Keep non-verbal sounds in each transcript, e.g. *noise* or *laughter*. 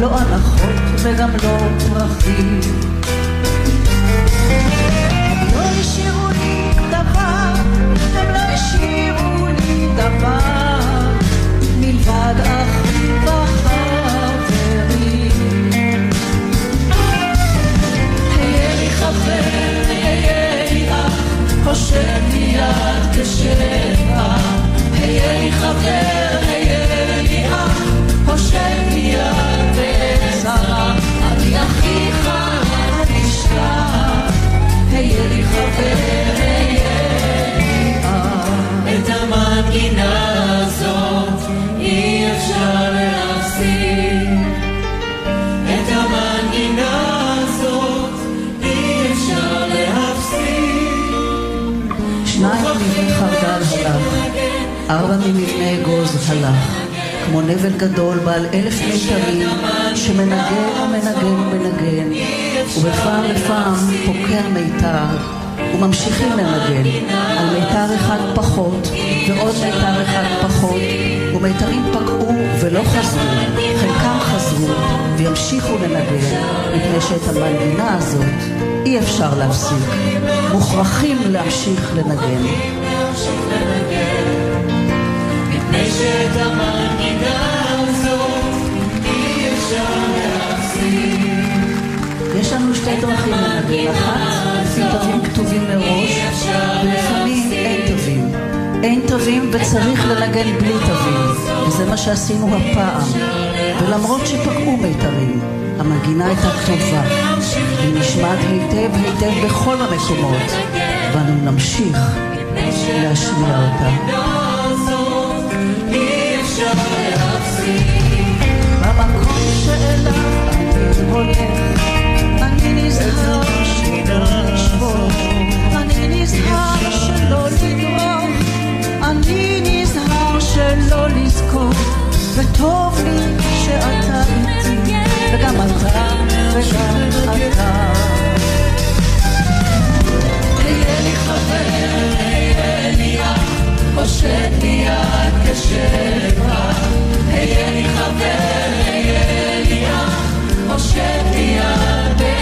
לא הנחות וגם לא פרחים. לא השאירו לא חושב לי יד כשבע. היה חבר, היה ארבע ממבנה אגוז הלך, כמו נבל גדול בעל אלף מיתרים, שמנגן ומנגן ומנגן, ובפעם לפעם פוקע מיתר, וממשיכים לנגן, על מיתר אחד פחות, ועוד מיתר אחד פחות, ומיתרים פקעו ולא חזרו, חלקם חזרו, וימשיכו לנגן, מפני שאת המנגינה הזאת אי אפשר להפסיק. מוכרחים להמשיך לנגן. מפני שאת המנגינה שתי דרכים לנגן, אחת לפי תווים כתובים מראש, ולפעמים אין תווים. אין תווים וצריך לנגן בלי תווים, וזה מה שעשינו הפעם. ולמרות שפגעו מיתרים, המנגינה הייתה טובה. היא נשמעת היטב היטב בכל המקומות, ואנו נמשיך להשמיע אותה. במקום שאליו אני הולך, וטוב לי שאתה איתי, וגם אתה וגם אתה. היה לי חבר, היה לי אח, הושט לי יד כשבע. היה לי חבר, היה לי אח, הושט לי יד.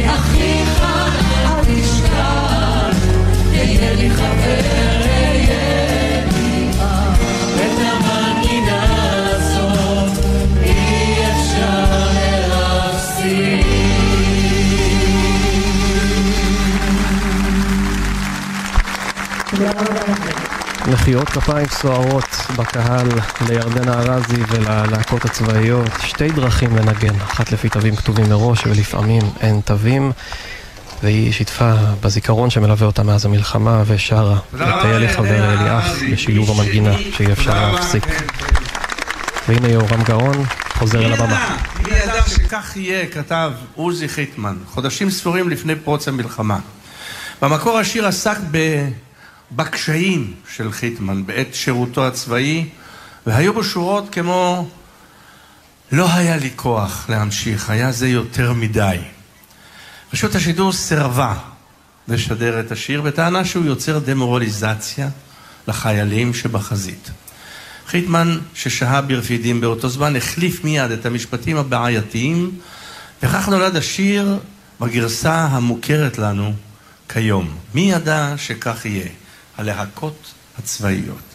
אני אחיך, אל תשכח. היה לי חבר, היה לי אח. את המנגינה הזאת אי אפשר מחיאות כפיים סוערות בקהל לירדנה ארזי וללהקות הצבאיות. שתי דרכים לנגן, אחת לפי תווים כתובים מראש ולפעמים אין תווים. והיא שיתפה בזיכרון שמלווה אותה מאז המלחמה ושרה את היה לי חבר אלי אח בשילוב המנגינה שאי אפשר להפסיק. והנה יהורם גאון חוזר אל הבמה. מי ידע שכך יהיה, כתב עוזי חיטמן, חודשים ספורים לפני פרוץ המלחמה. במקור השיר עסק ב... בקשיים של חיטמן בעת שירותו הצבאי, והיו בו שורות כמו לא היה לי כוח להמשיך, היה זה יותר מדי. רשות השידור סירבה לשדר את השיר בטענה שהוא יוצר דמורליזציה לחיילים שבחזית. חיטמן, ששהה ברפידים באותו זמן, החליף מיד את המשפטים הבעייתיים, וכך נולד השיר בגרסה המוכרת לנו כיום. מי ידע שכך יהיה? הלהקות הצבאיות.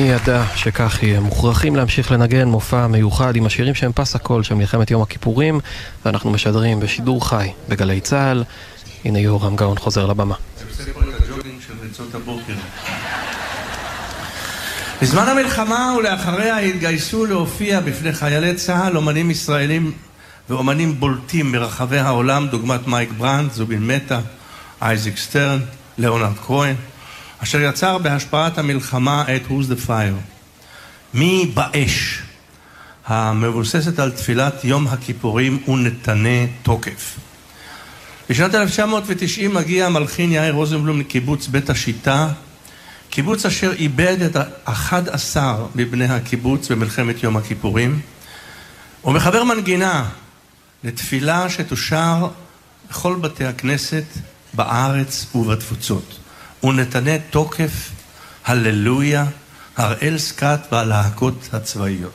מי ידע שכך יהיה? מוכרחים להמשיך לנגן מופע מיוחד עם השירים שהם פס הקול של מלחמת יום הכיפורים ואנחנו משדרים בשידור חי בגלי צה"ל. הנה יורם גאון חוזר לבמה. בזמן המלחמה ולאחריה התגייסו להופיע בפני חיילי צה"ל אומנים ישראלים ואומנים בולטים מרחבי העולם, דוגמת מייק ברנד, זובין מהטה, אייזיק שטרן, ליאונרד כהן, אשר יצר בהשפעת המלחמה את Who's the Fire. מי באש? המבוססת על תפילת יום הכיפורים ונתנה תוקף. בשנת 1990 מגיע המלחין יאיר רוזנבלום לקיבוץ בית השיטה, קיבוץ אשר איבד את אחד עשר מבני הקיבוץ במלחמת יום הכיפורים, ומחבר מנגינה לתפילה שתושר בכל בתי הכנסת בארץ ובתפוצות. ונתנה תוקף, הללויה, הראל סקאט והלהקות הצבאיות.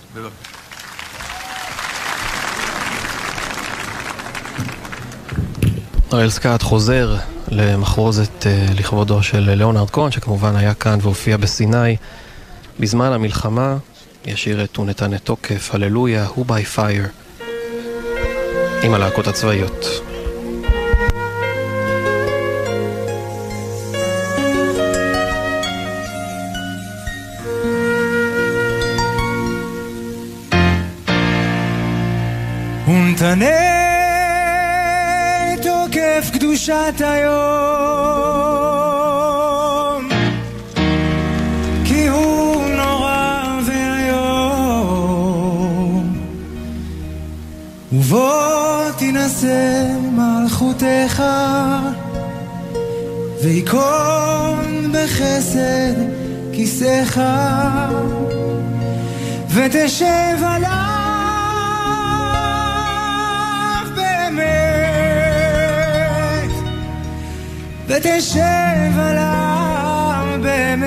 הראל סקאט חוזר למחרוזת אה, לכבודו של ליאונרד כהן, שכמובן היה כאן והופיע בסיני בזמן המלחמה. ישיר את ונתנה תוקף, הללויה, הוא by fire, עם הלהקות הצבאיות. ונתנה תוקף קדושת היום. כי הוא נורא ואיום. ובוא תינשא מלכותך וייכון בחסד כיסאך ותשב עליו ותשב עליו באמת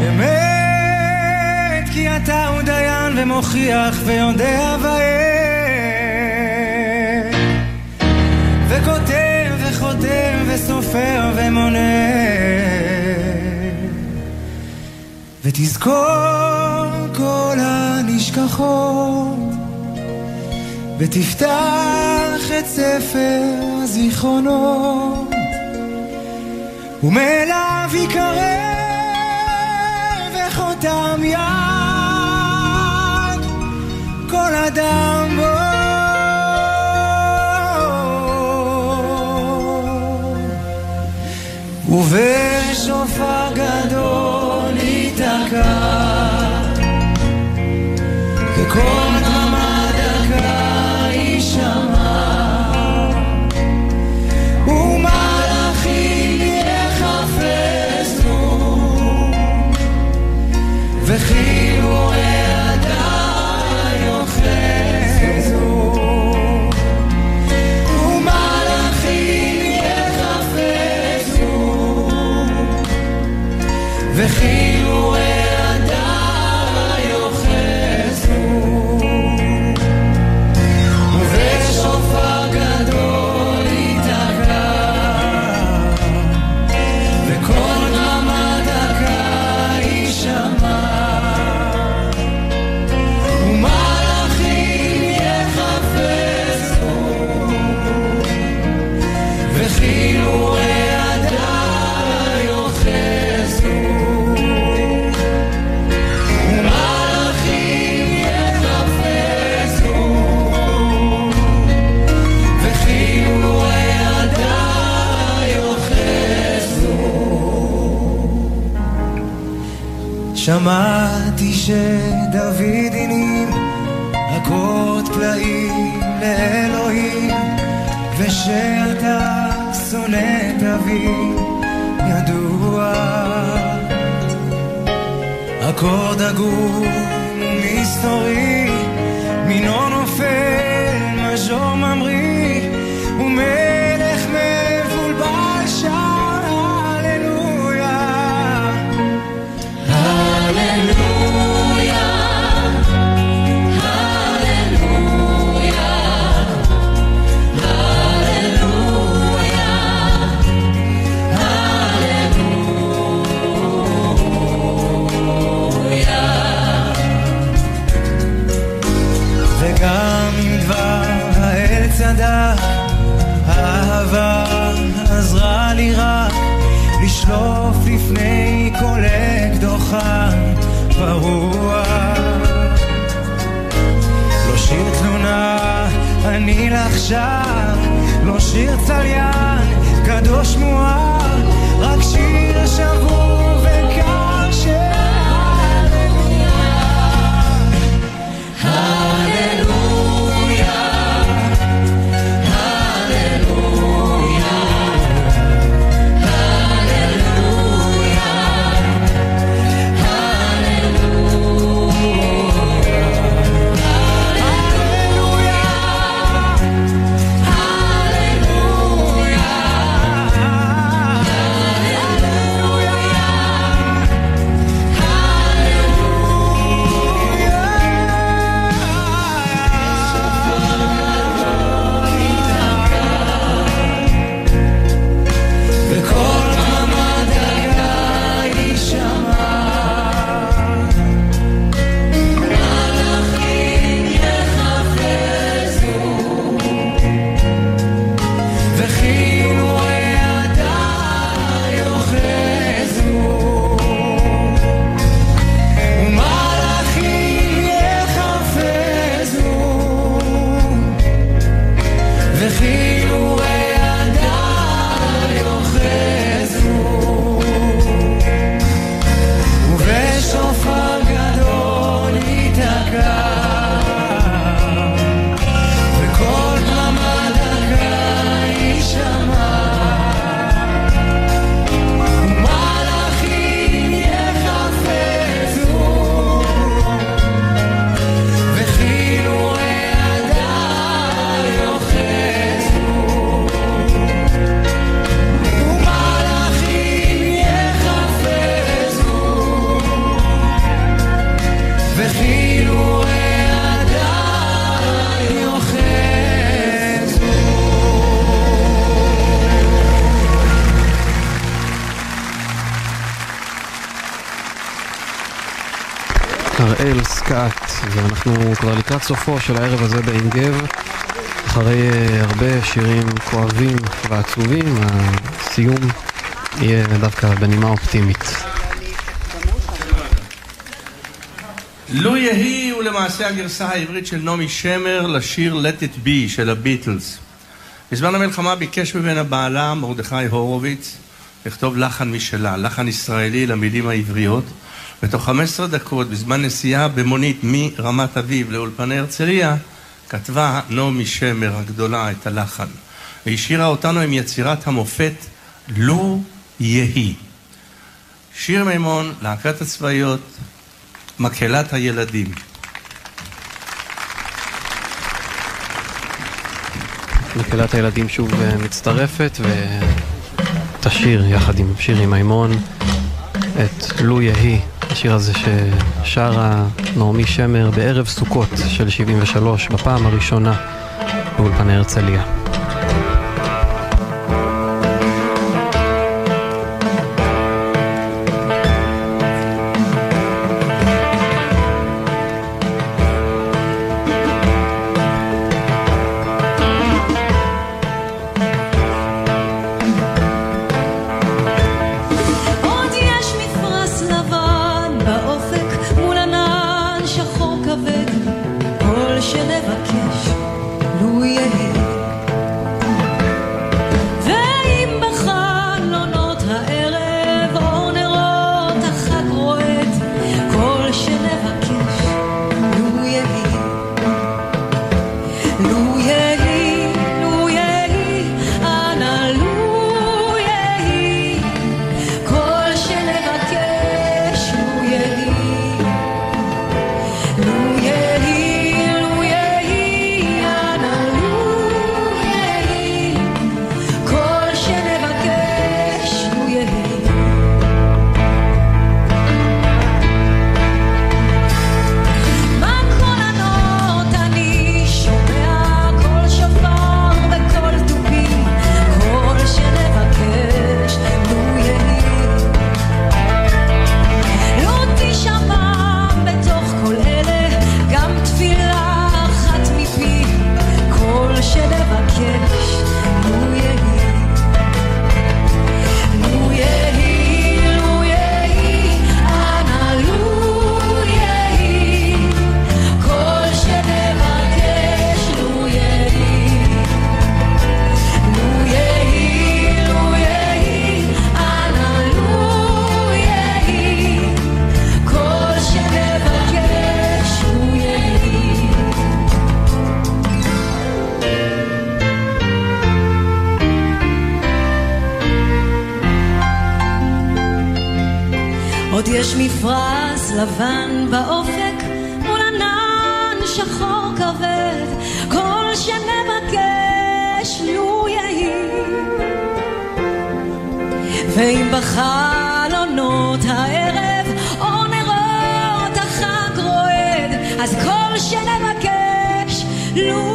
באמת כי אתה הוא דיין ומוכיח ויודע ועת וכותב וחותם וסופר ומונה. ותזכור כל הנשכחות ותפתח את ספר הזיכרונות ומאליו יקרא וחותם יד כל אדם בו. ובשופר גדול ייתקע וכל סקאט, ואנחנו כבר לקראת סופו של הערב הזה בעין גב. אחרי אה, הרבה שירים כואבים ועצובים, הסיום יהיה דווקא בנימה אופטימית. לו יהי הוא למעשה הגרסה העברית של נעמי שמר לשיר Let It Be של הביטלס. בזמן המלחמה ביקש ממנה בעלה, מרדכי הורוביץ, לכתוב לחן משלה, לחן ישראלי למילים העבריות. בתוך 15 דקות, בזמן נסיעה במונית מרמת אביב לאולפני הרצליה, כתבה נעמי שמר הגדולה את הלחן. והשאירה אותנו עם יצירת המופת לו יהי. שיר מימון, להקת הצבאיות, מקהלת הילדים. מקהלת הילדים שוב אה, מצטרפת ותשיר יחד עם שירי מימון את לו יהי, השיר הזה ששרה נעמי שמר בערב סוכות של 73 בפעם הראשונה באולפני הרצליה. Lord.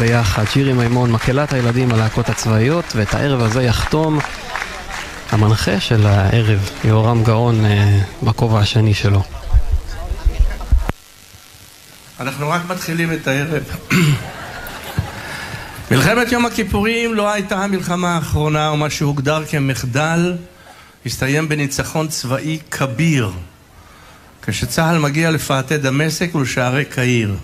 ביחד, שירי מימון, מקהלת הילדים, הלהקות הצבאיות, ואת הערב הזה יחתום המנחה של הערב, יהורם גאון, אה, בכובע השני שלו. אנחנו רק מתחילים את הערב. *clears throat* מלחמת יום הכיפורים לא הייתה המלחמה האחרונה, ומה שהוגדר כמחדל הסתיים בניצחון צבאי כביר, כשצה"ל מגיע לפאתי דמשק ולשערי קהיר.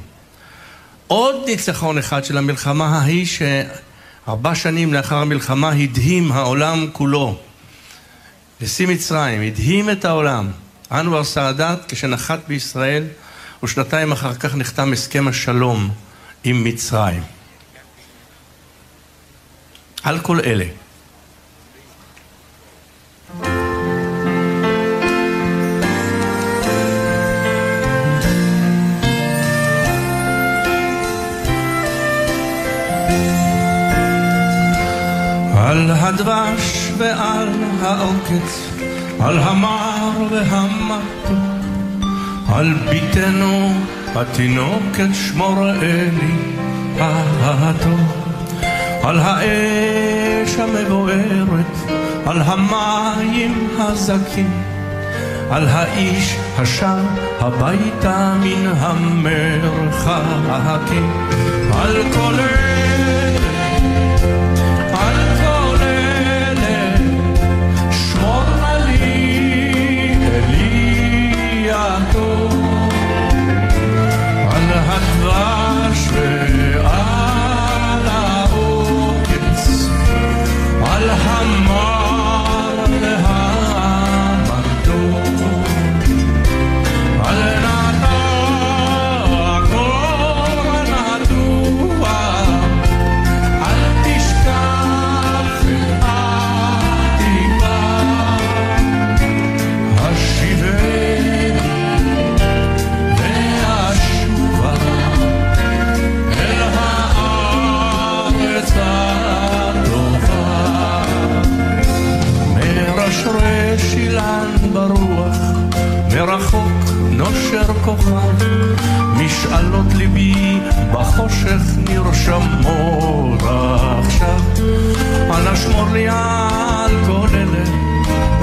עוד ניצחון אחד של המלחמה ההיא, שארבע שנים לאחר המלחמה הדהים העולם כולו. נשיא מצרים הדהים את העולם, אנואר סאדאת, כשנחת בישראל, ושנתיים אחר כך נחתם הסכם השלום עם מצרים. על כל אלה. על הדבש ועל העוקץ, על המר והמתוק, על ביתנו התינוקת שמור אלי אהתו, על האש המבוערת, על המים הזכים, על האיש השב הביתה מן המרחקים, על כל מרחוק נושר כוכב, משאלות ליבי בחושך נרשמות עכשיו. אנא שמור לי על כל אלה,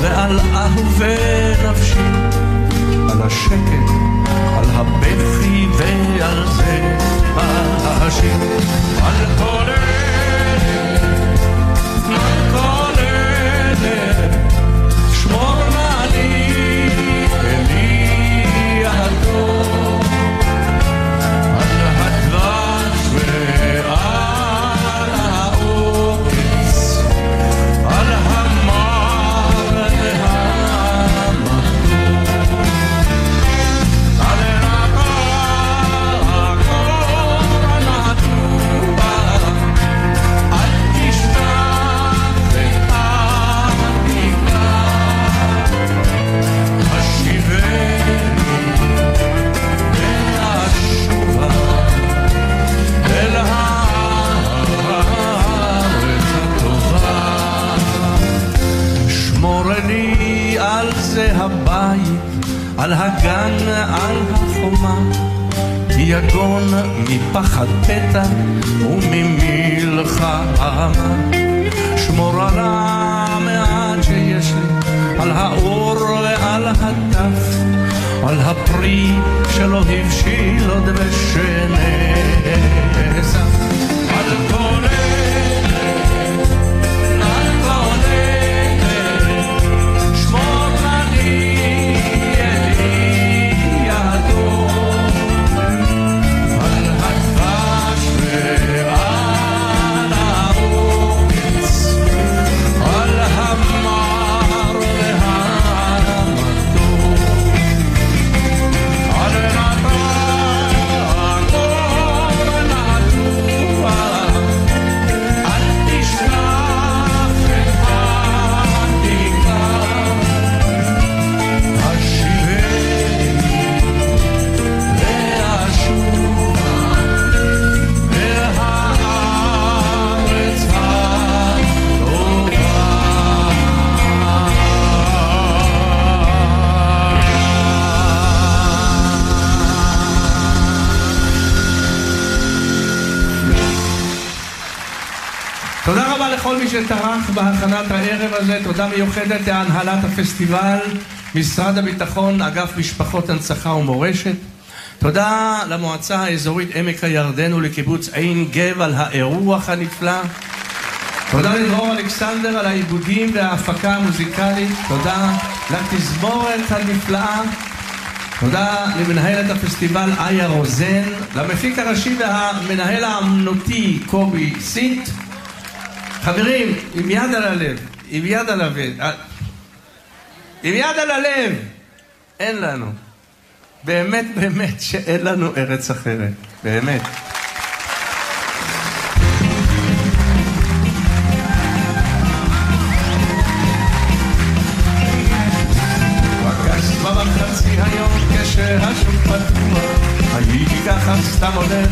ועל אהובי נפשי, על השקט, על הבכי ועל זה השיר. על כל אלה, על הגן, על החומה, יגון מפחד פתע וממלחמה. שמור על המעט שיש לי, על האור ועל הטף, על הפרי שלא הבשיל עוד בשנה. על כל בהכנת הערב הזה, תודה מיוחדת להנהלת הפסטיבל, משרד הביטחון, אגף משפחות הנצחה ומורשת. תודה למועצה האזורית עמק הירדן ולקיבוץ עין גב על האירוח הנפלא. תודה לדרור אלכסנדר על העיבודים וההפקה המוזיקלית. תודה לתזמורת הנפלאה. תודה למנהלת הפסטיבל איה רוזן, למפיק הראשי והמנהל האמנותי קובי סינט. חברים, עם יד על הלב, עם יד על הלב, אה, עם יד על הלב, אין לנו. באמת באמת שאין לנו ארץ אחרת, באמת. כשהשוק פתוח, הייתי ככה סתם הולך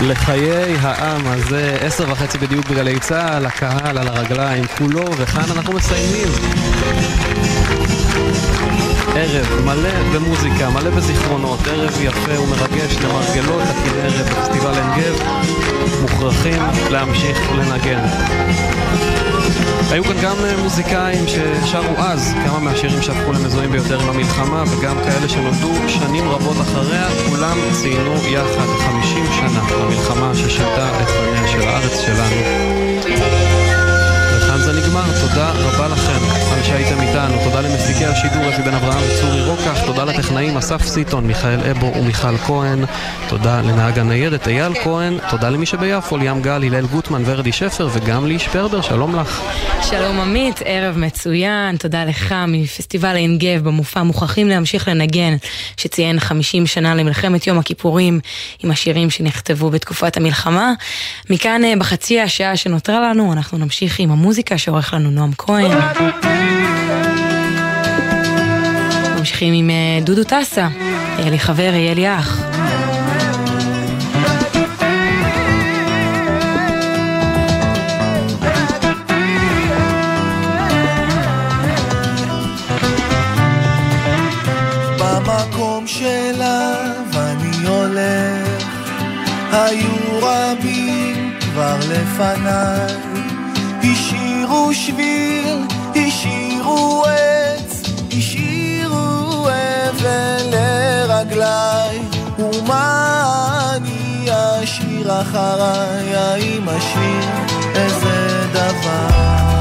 לחיי העם הזה, עשר וחצי בדיוק בגלי צה"ל, הקהל על הרגליים כולו, וכאן אנחנו מסיימים. ערב מלא במוזיקה, מלא בזיכרונות, ערב יפה ומרגש למרגלות הכנרת בפסטיבל עין גב, מוכרחים להמשיך לנגן. היו כאן גם אה, מוזיקאים ששרו אז כמה מהשירים שהפכו למזוהים ביותר עם המלחמה וגם כאלה שנולדו שנים רבות אחריה, כולם ציינו יחד 50 שנה למלחמה ששינתה את פניה של הארץ שלנו. זה נגמר, תודה רבה לכם על שהייתם איתנו, תודה למפיקי השידור אפי בן אברהם וצורי רוקח, תודה לטכנאים אסף סיטון, מיכאל אבו ומיכל כהן, תודה לנהג הניידת אייל כהן, תודה למי שביפו, ליאם גל, הלל גוטמן ורדי שפר וגם לאיש פרבר, שלום לך. שלום עמית, ערב מצוין, תודה לך מפסטיבל עין גב במופע. מוכרחים להמשיך לנגן, שציין 50 שנה למלחמת יום הכיפורים עם השירים שנכתבו בתקופת המלחמה. מכאן אה, בחצי השעה שנותרה לנו, אנחנו נמשיך עם המוזיקה שעורך לנו נועם כהן. ממשיכים עם אה, דודו טסה, היה לי חבר, יהיה לי אח. במקום שאליו אני הולך, היו רבים כבר לפניי, השאירו שביל, השאירו עץ, השאירו אבן לרגליי, ומה אני אשאיר אחריי, האם אשאיר איזה דבר?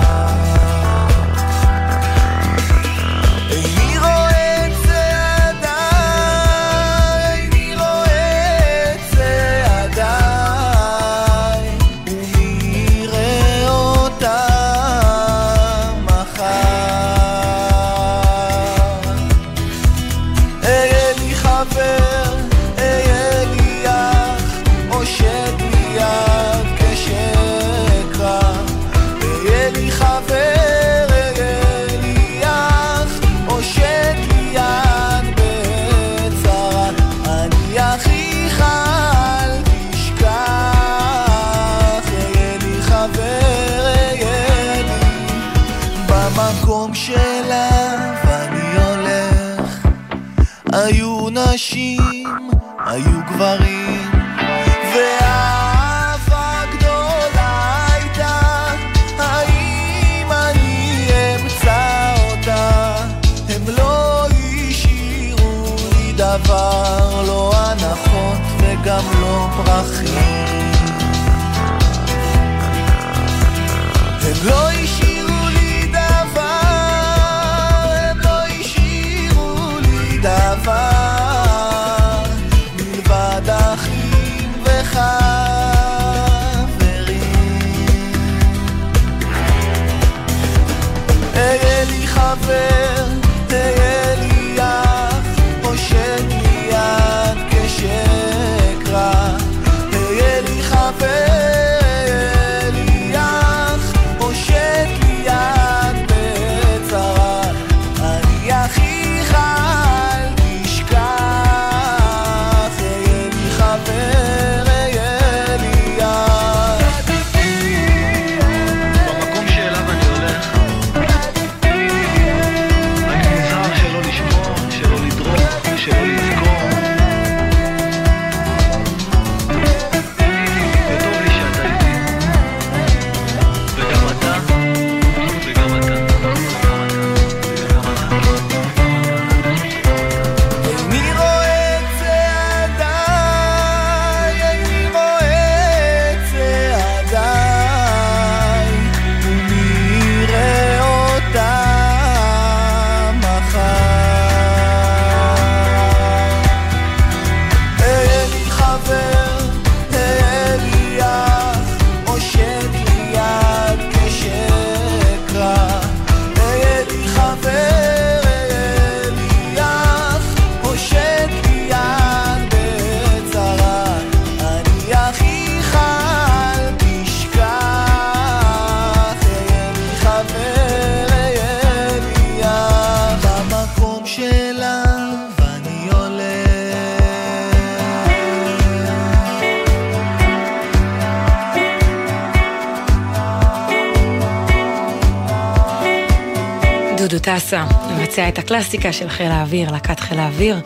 הקלאסיקה של חיל האוויר, להקת חיל האוויר.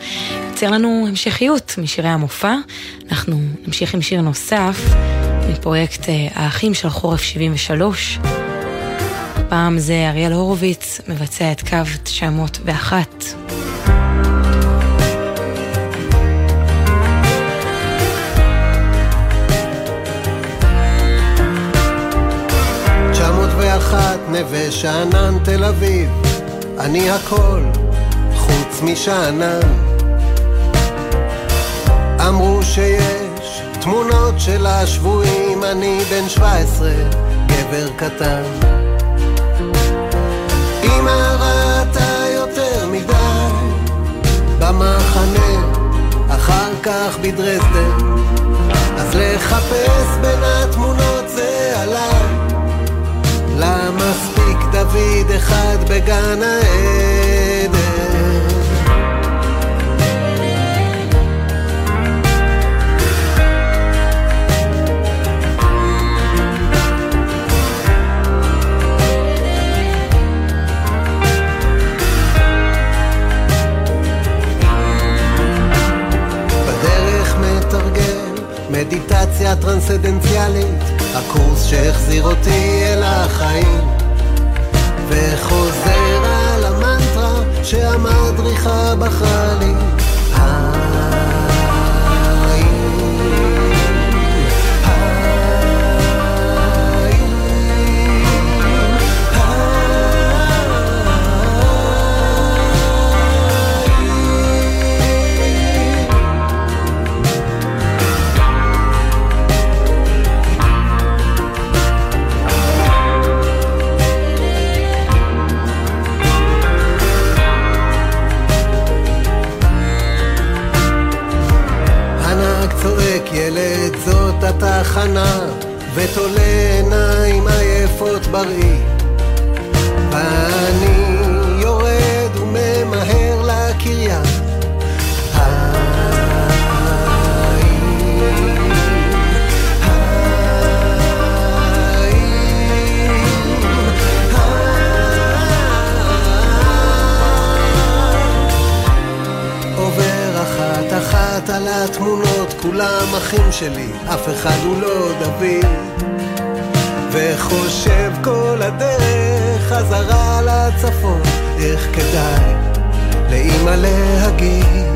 יוצר לנו המשכיות משירי המופע. אנחנו נמשיך עם שיר נוסף מפרויקט אה, האחים של חורף 73. פעם זה אריאל הורוביץ מבצע את קו 901. נווה שאנן תל אביב, אני הכל חוץ משאנן. אמרו שיש תמונות של השבויים, אני בן 17, גבר קטן. אמא ראתה יותר מדי במחנה, אחר כך בדרזדן. אז לחפש בין התמונות זה עליי. לה מספיק דוד אחד בגן מדיטציה טרנסדנציאלית, הקורס שהחזיר אותי אל החיים. וחוזר על המנטרה שהמדריכה בחרה לי. ילד זאת התחנה ותולה עיניים עייפות בראי ואני התמונות, כולם אחים שלי, אף אחד הוא לא דוד. וחושב כל הדרך חזרה לצפון, איך כדאי לאמא להגיד.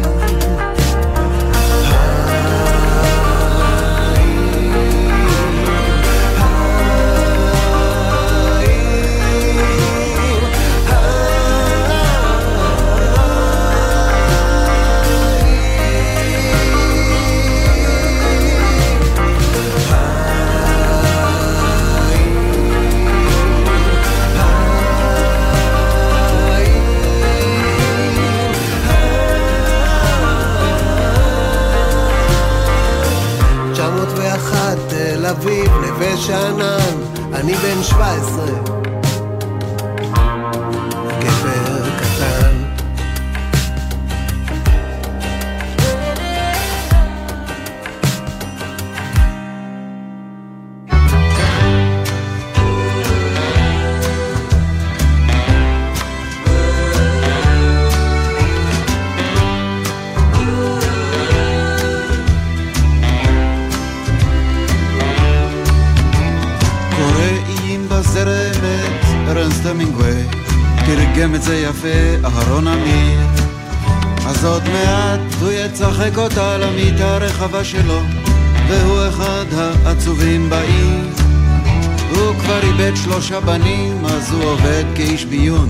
בן תרגם את זה יפה אהרון אמיר. אז עוד מעט הוא יצחק אותה למיטה הרחבה שלו, והוא אחד העצובים בעיר. הוא כבר איבד שלושה בנים, אז הוא עובד כאיש ביון,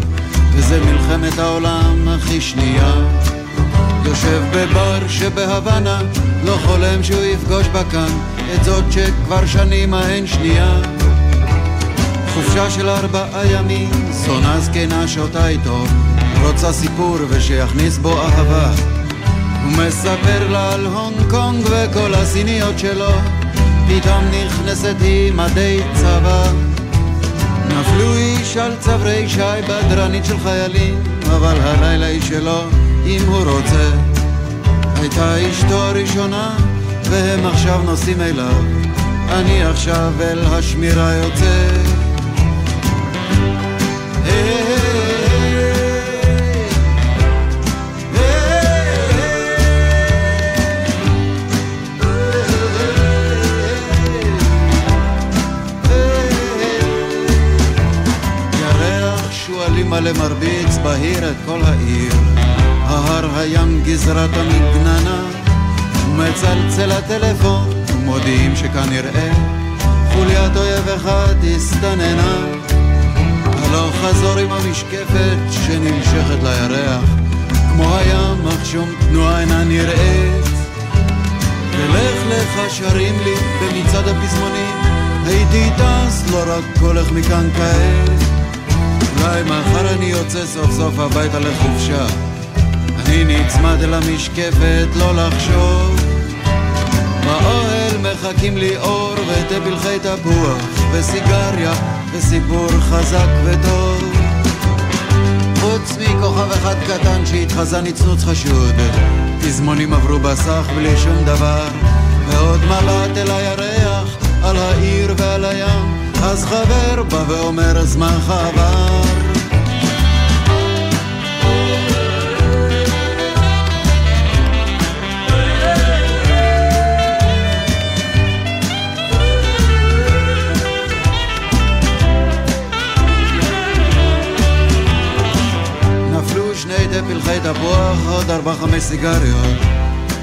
וזה מלחמת העולם הכי שנייה. יושב בבר שבהוואנה, לא חולם שהוא יפגוש בה כאן את זאת שכבר שנים ההן שנייה. חופשה של ארבעה ימים, זונה זקנה שותה איתו, רוצה סיפור ושיכניס בו אהבה. הוא מספר לה על הונג קונג וכל הסיניות שלו, פתאום נכנסת היא מדי צבא. נפלו איש על צברי שי בדרנית של חיילים, אבל הלילה היא שלו, אם הוא רוצה. הייתה אשתו הראשונה, והם עכשיו נוסעים אליו. אני עכשיו אל השמירה יוצא. מלא מרביץ בהיר את כל העיר. ההר הים גזרת המגננה, ומצלצל הטלפון, ומודיעים שכנראה חוליית אויב אחד הסתננה. הלוך חזור עם המשקפת שנמשכת לירח, כמו הים, אך שום תנועה אינה נראית. ולך לך שרים לי במצעד הפזמונים, הייתי טס, לא רק הולך מכאן כעת. אולי מחר אני יוצא סוף סוף הביתה לחופשה. אני נצמד אל המשקפת, לא לחשוב. מחכים לי אור ותה פלחי תפוח וסיגריה וסיפור חזק וטוב. חוץ מכוכב אחד קטן שהתחזה נצנוץ חשוד, תזמונים עברו בסך בלי שום דבר, ועוד מבט אל הירח, על העיר ועל הים, אז חבר בא ואומר זמנך עבר. פלחי תפוח, עוד ארבע חמש סיגריות.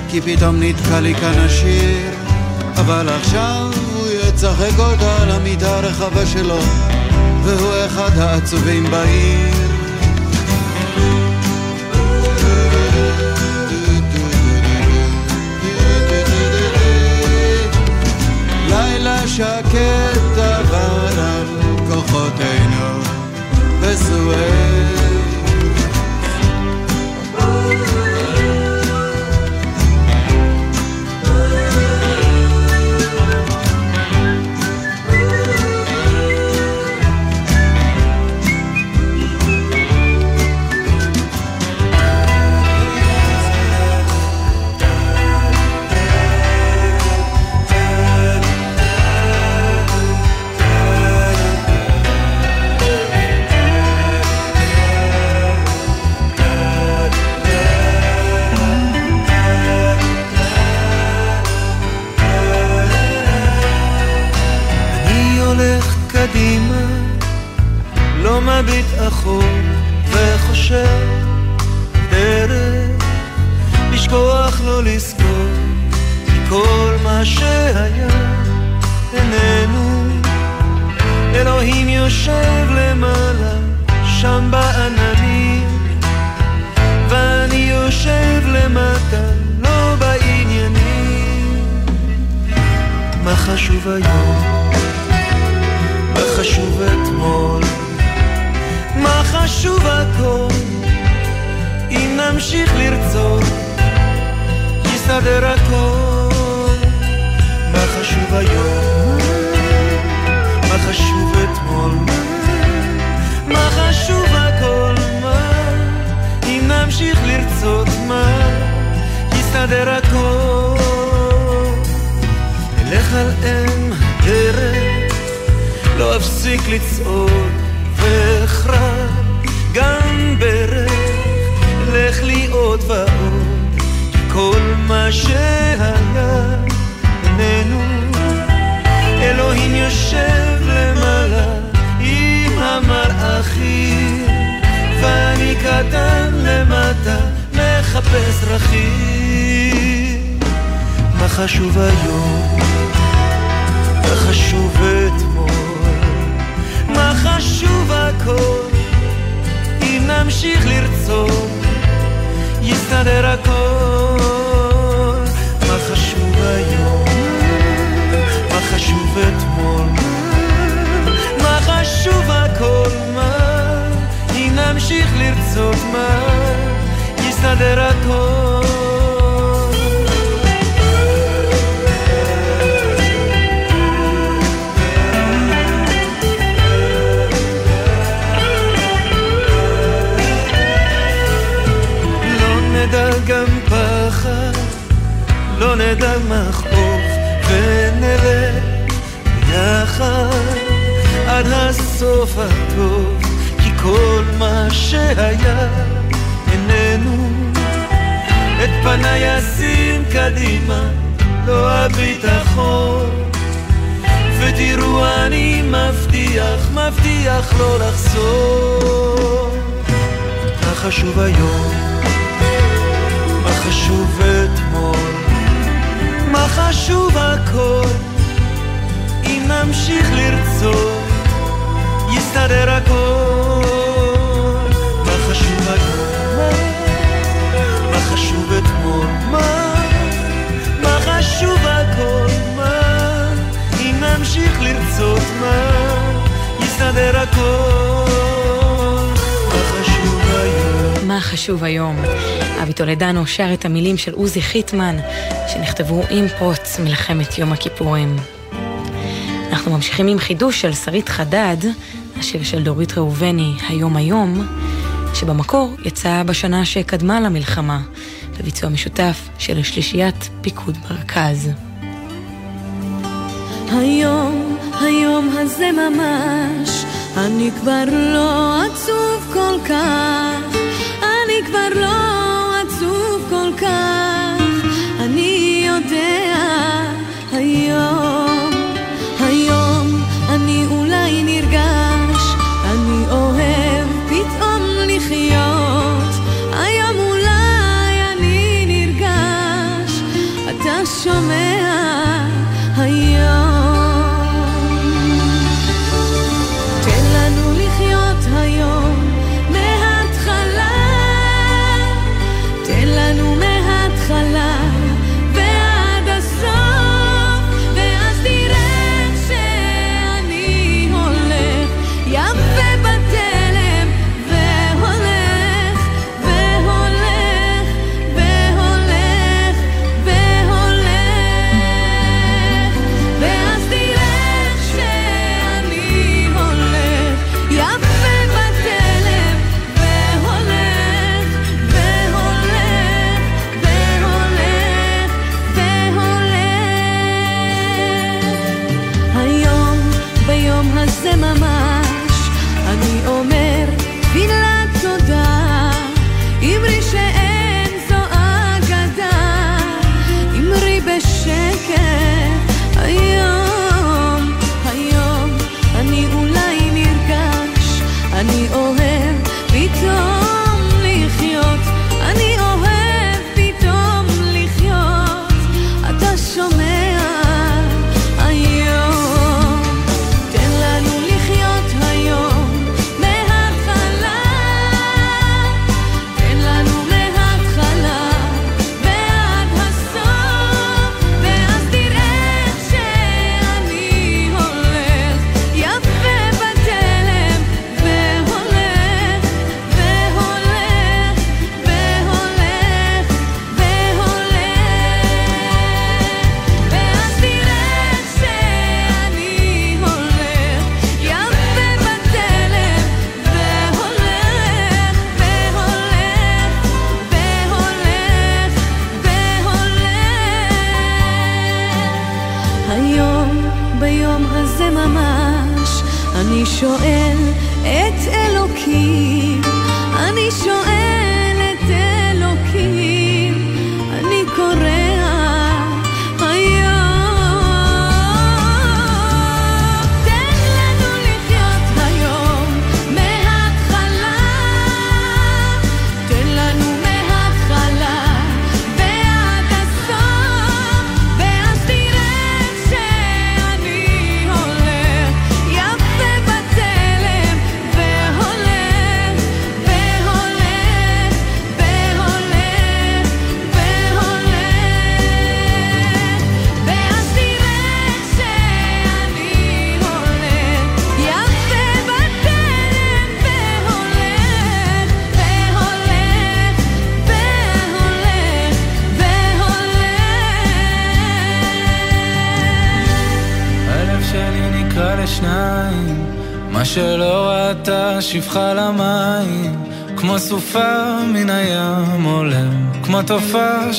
כי פתאום נתקע לי כאן השיר. אבל עכשיו הוא יצחק אותה על המיטה הרחבה שלו והוא אחד העצובים בעיר. שקט עבר על כוחותינו וסואל אני מביט אחור וחושב דרך לשכוח לא לזכור כי כל מה שהיה איננו אלוהים יושב למעלה שם בעננים. ואני יושב למטה לא בעניינים. מה חשוב היום? מה חשוב אתמול? מה חשוב הכל? אם נמשיך לרצות, יסתדר הכל. מה חשוב היום? מה חשוב אתמול? מה חשוב הכל? מה? אם נמשיך לרצות, מה? יסתדר הכל. אלך על אם הדרך לא אפסיק לצעוד מה חשוב היום? מה חשוב אתמול? מה חשוב הכל? אם נמשיך לרצות, יסתדר הכל. מה חשוב היום? מה חשוב אתמול? מה חשוב הכל? מה? אם נמשיך לרצות, מה? יסתדר הכל. שהיה איננו. את פניי אשים קדימה, לא הביטחון, ותראו אני מבטיח, מבטיח לא לחזור. מה חשוב היום? מה חשוב אתמול? מה חשוב הכל? אם נמשיך לרצות, יסתדר הכל. חשוב אתמול? מה? מה חשוב הכל? מה? אם נמשיך לרצות, מה? יסתדר הכל. מה חשוב היום? מה חשוב היום? אבי טולדנו שר את המילים של עוזי חיטמן, שנכתבו עם פרוץ מלחמת יום הכיפורים. אנחנו ממשיכים עם חידוש של שרית חדד, השיר של דורית ראובני, היום היום, שבמקור יצא בשנה שקדמה למלחמה, בביצוע משותף של שלישיית פיקוד מרכז. היום, היום הזה ממש, אני כבר לא עצוב כל כך, אני כבר לא עצוב כל כך, אני יודע, היום, היום, אני אולי נרגש,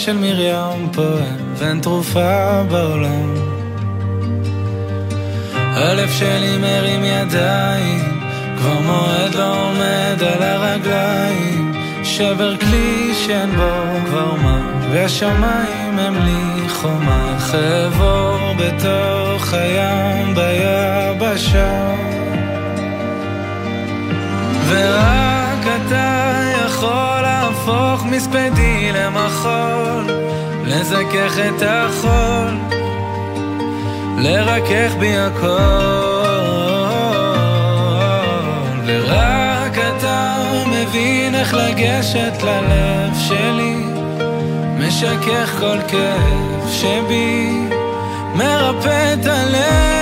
של מרים פועם, ואין תרופה בעולם. הלב שלי מרים ידיים, כבר מועד לא עומד על הרגליים, שבר כלי שאין בו כבר מה, והשמיים הם לי. חומה חבור בתוך הים ביבשה ורק להפוך מספדי למחול לזכך את החול לרכך בי הכל. ורק אתה מבין איך לגשת ללב שלי משכך כל כאב שבי מרפא את הלב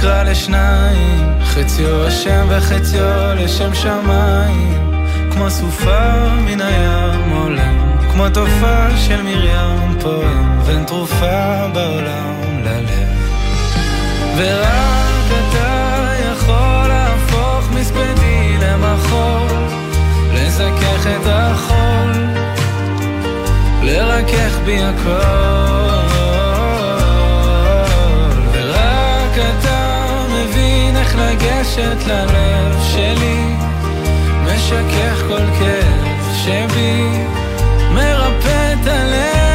נקרע לשניים, חציו השם וחציו לשם שמיים, כמו סופה מן הים עולם, כמו תופעה של מרים פועם, ואין תרופה בעולם ללב. ורק אתה יכול להפוך מספדי למחול, לזכך את החול, לרכך בי הכל. לגשת ללב שלי, משכך כל כאב שבי, מרפא את הלב.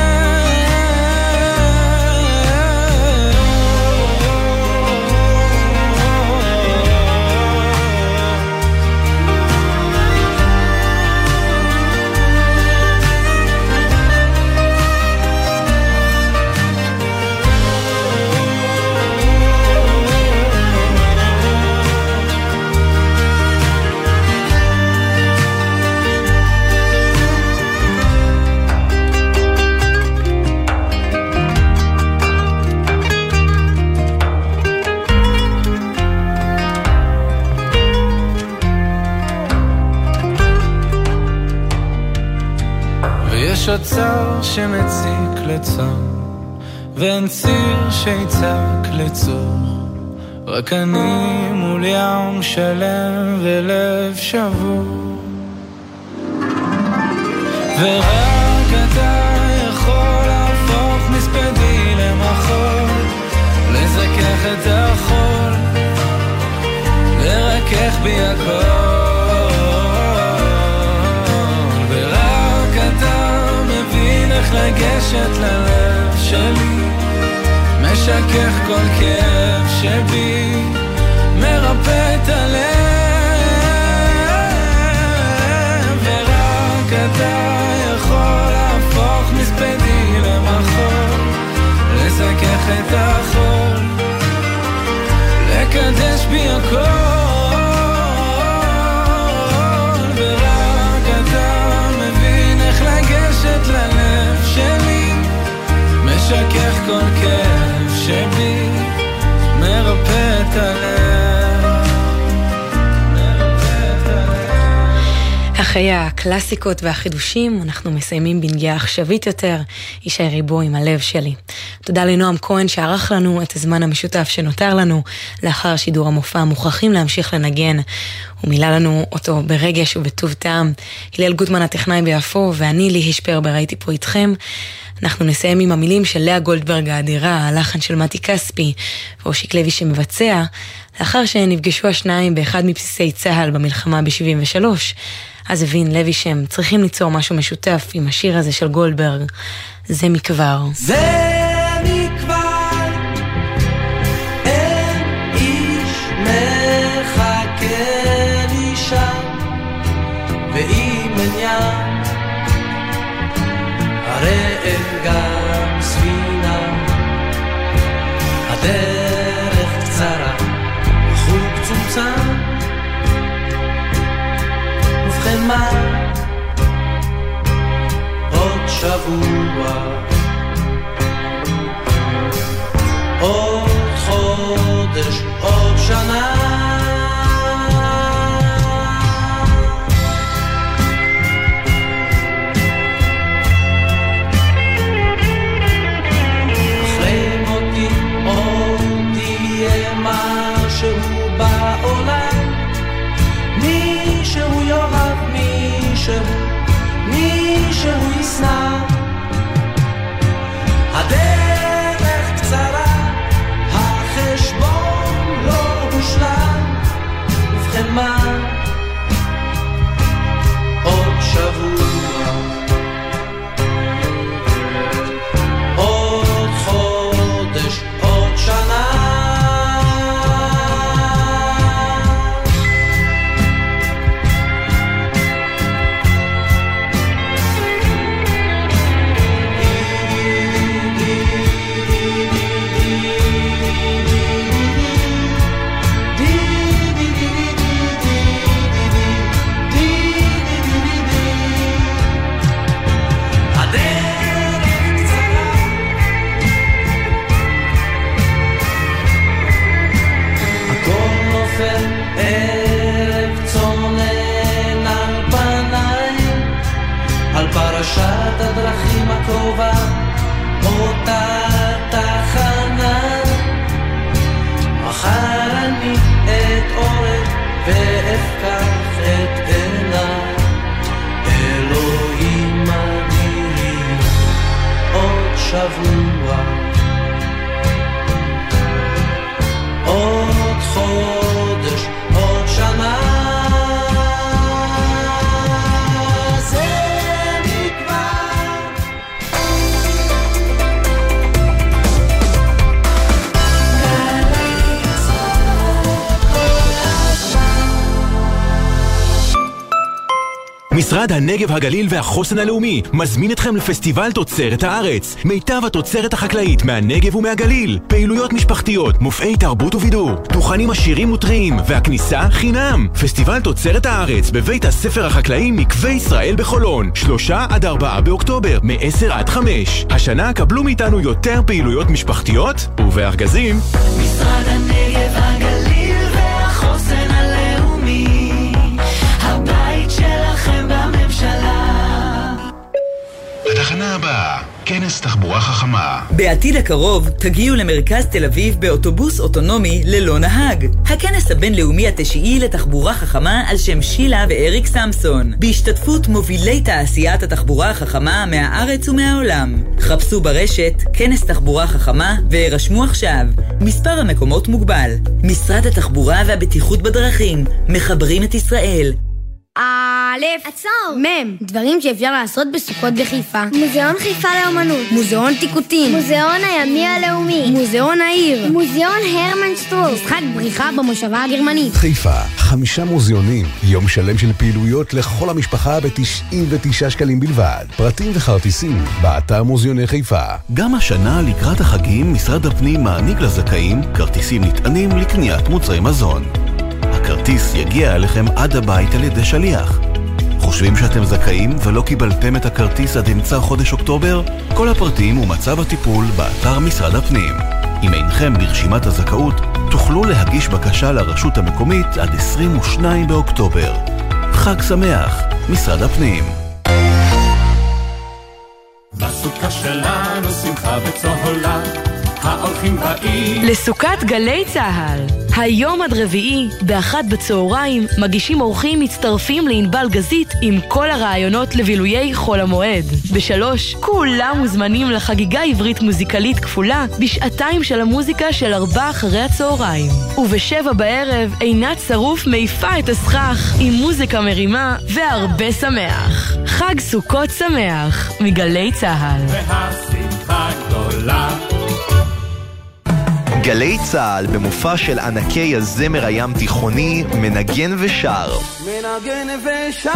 ויש אוצר שמציק לצום, ואין ציר שיצעק לצור. רק אני מול ים שלם ולב שבור. ורק אתה יכול להפוך מספדי למחול, לזכך את החול, לרכך בי הכל. לגשת ללב שלי, משכך כל כאב שבי, מרפא את הלב. ורק אתה יכול להפוך מספדי למחול, לזכך את החול, לקדש בי הכל. משכך כל כאב שבי, מרפא את הלב. אחרי הקלאסיקות והחידושים, אנחנו מסיימים בנגיעה עכשווית יותר, ישי ריבו עם הלב שלי. תודה לנועם כהן שערך לנו את הזמן המשותף שנותר לנו לאחר שידור המופע מוכרחים להמשיך לנגן. הוא מילא לנו אותו ברגש ובטוב טעם. הלל גוטמן הטכנאי ביפו ואני ליהי שפרבר הייתי פה איתכם. אנחנו נסיים עם המילים של לאה גולדברג האדירה, הלחן של מתי כספי ואושיק לוי שמבצע, לאחר שנפגשו השניים באחד מבסיסי צה"ל במלחמה ב-73. אז הבין לוי שהם צריכים ליצור משהו משותף עם השיר הזה של גולדברג. זה מכבר. זה צומצם, ובכן מה? עוד שבוע עוד חודש, עוד שנה. יפה, ערב צונן על פניי, על פרשת הדרכים הקרובה, אותה תחנה. מחר אני אתעורר ואפקח את עיניי, אלוהים אדירים, עוד שבוע. משרד הנגב, הגליל והחוסן הלאומי מזמין אתכם לפסטיבל תוצרת הארץ. מיטב התוצרת החקלאית מהנגב ומהגליל. פעילויות משפחתיות, מופעי תרבות ובידור, דוכנים עשירים וטריים, והכניסה חינם. פסטיבל תוצרת הארץ בבית הספר החקלאי מקווה ישראל בחולון. שלושה עד ארבעה באוקטובר, מ-10 עד 5. השנה קבלו מאיתנו יותר פעילויות משפחתיות ובארגזים. משרד הנגב, הגליל בתחנה הבאה, כנס תחבורה חכמה. בעתיד הקרוב תגיעו למרכז תל אביב באוטובוס אוטונומי ללא נהג. הכנס הבינלאומי התשיעי לתחבורה חכמה על שם שילה ואריק סמסון, בהשתתפות מובילי תעשיית התחבורה החכמה מהארץ ומהעולם. חפשו ברשת כנס תחבורה חכמה והירשמו עכשיו. מספר המקומות מוגבל. משרד התחבורה והבטיחות בדרכים, מחברים את ישראל. א', עצור, מ', דברים שאפשר לעשות בסוכות בחיפה. מוזיאון חיפה לאמנות. מוזיאון טיקוטים. מוזיאון הימי הלאומי. מוזיאון העיר. מוזיאון הרמן שטרוק. משחק בריחה במושבה הגרמנית. חיפה, חמישה מוזיאונים, יום שלם של פעילויות לכל המשפחה ב-99 שקלים בלבד. פרטים וכרטיסים, באתר מוזיאוני חיפה. גם השנה לקראת החגים משרד הפנים מעניק לזכאים כרטיסים נטענים לקניית מוצרי מזון. הכרטיס יגיע אליכם עד הבית על ידי שליח. חושבים שאתם זכאים ולא קיבלתם את הכרטיס עד אמצע חודש אוקטובר? כל הפרטים ומצב הטיפול באתר משרד הפנים. אם אינכם ברשימת הזכאות, תוכלו להגיש בקשה לרשות המקומית עד 22 באוקטובר. חג שמח, משרד הפנים. בסוכה שלנו שמחה וצהולה, האורחים באים. לסוכת גלי צה"ל. היום עד רביעי, באחת בצהריים, מגישים אורחים מצטרפים לענבל גזית עם כל הרעיונות לבילויי חול המועד. בשלוש, כולם מוזמנים לחגיגה עברית מוזיקלית כפולה בשעתיים של המוזיקה של ארבע אחרי הצהריים. ובשבע בערב, עינת שרוף מעיפה את הסכך עם מוזיקה מרימה והרבה שמח. חג סוכות שמח, מגלי צה"ל. והשמחה גדולה. גלי צה"ל במופע של ענקי הזמר הים תיכוני מנגן ושר. מנגן ושר.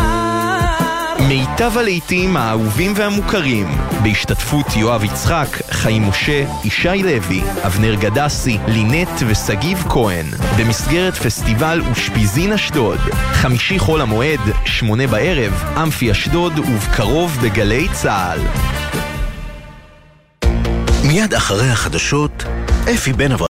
מיטב הלהיטים האהובים והמוכרים, בהשתתפות יואב יצחק, חיים משה, ישי לוי, אבנר גדסי, לינט ושגיב כהן, במסגרת פסטיבל אושפיזין אשדוד, חמישי חול המועד, שמונה בערב, אמפי אשדוד ובקרוב בגלי צה"ל. מיד אחרי החדשות, אפי בן אברהם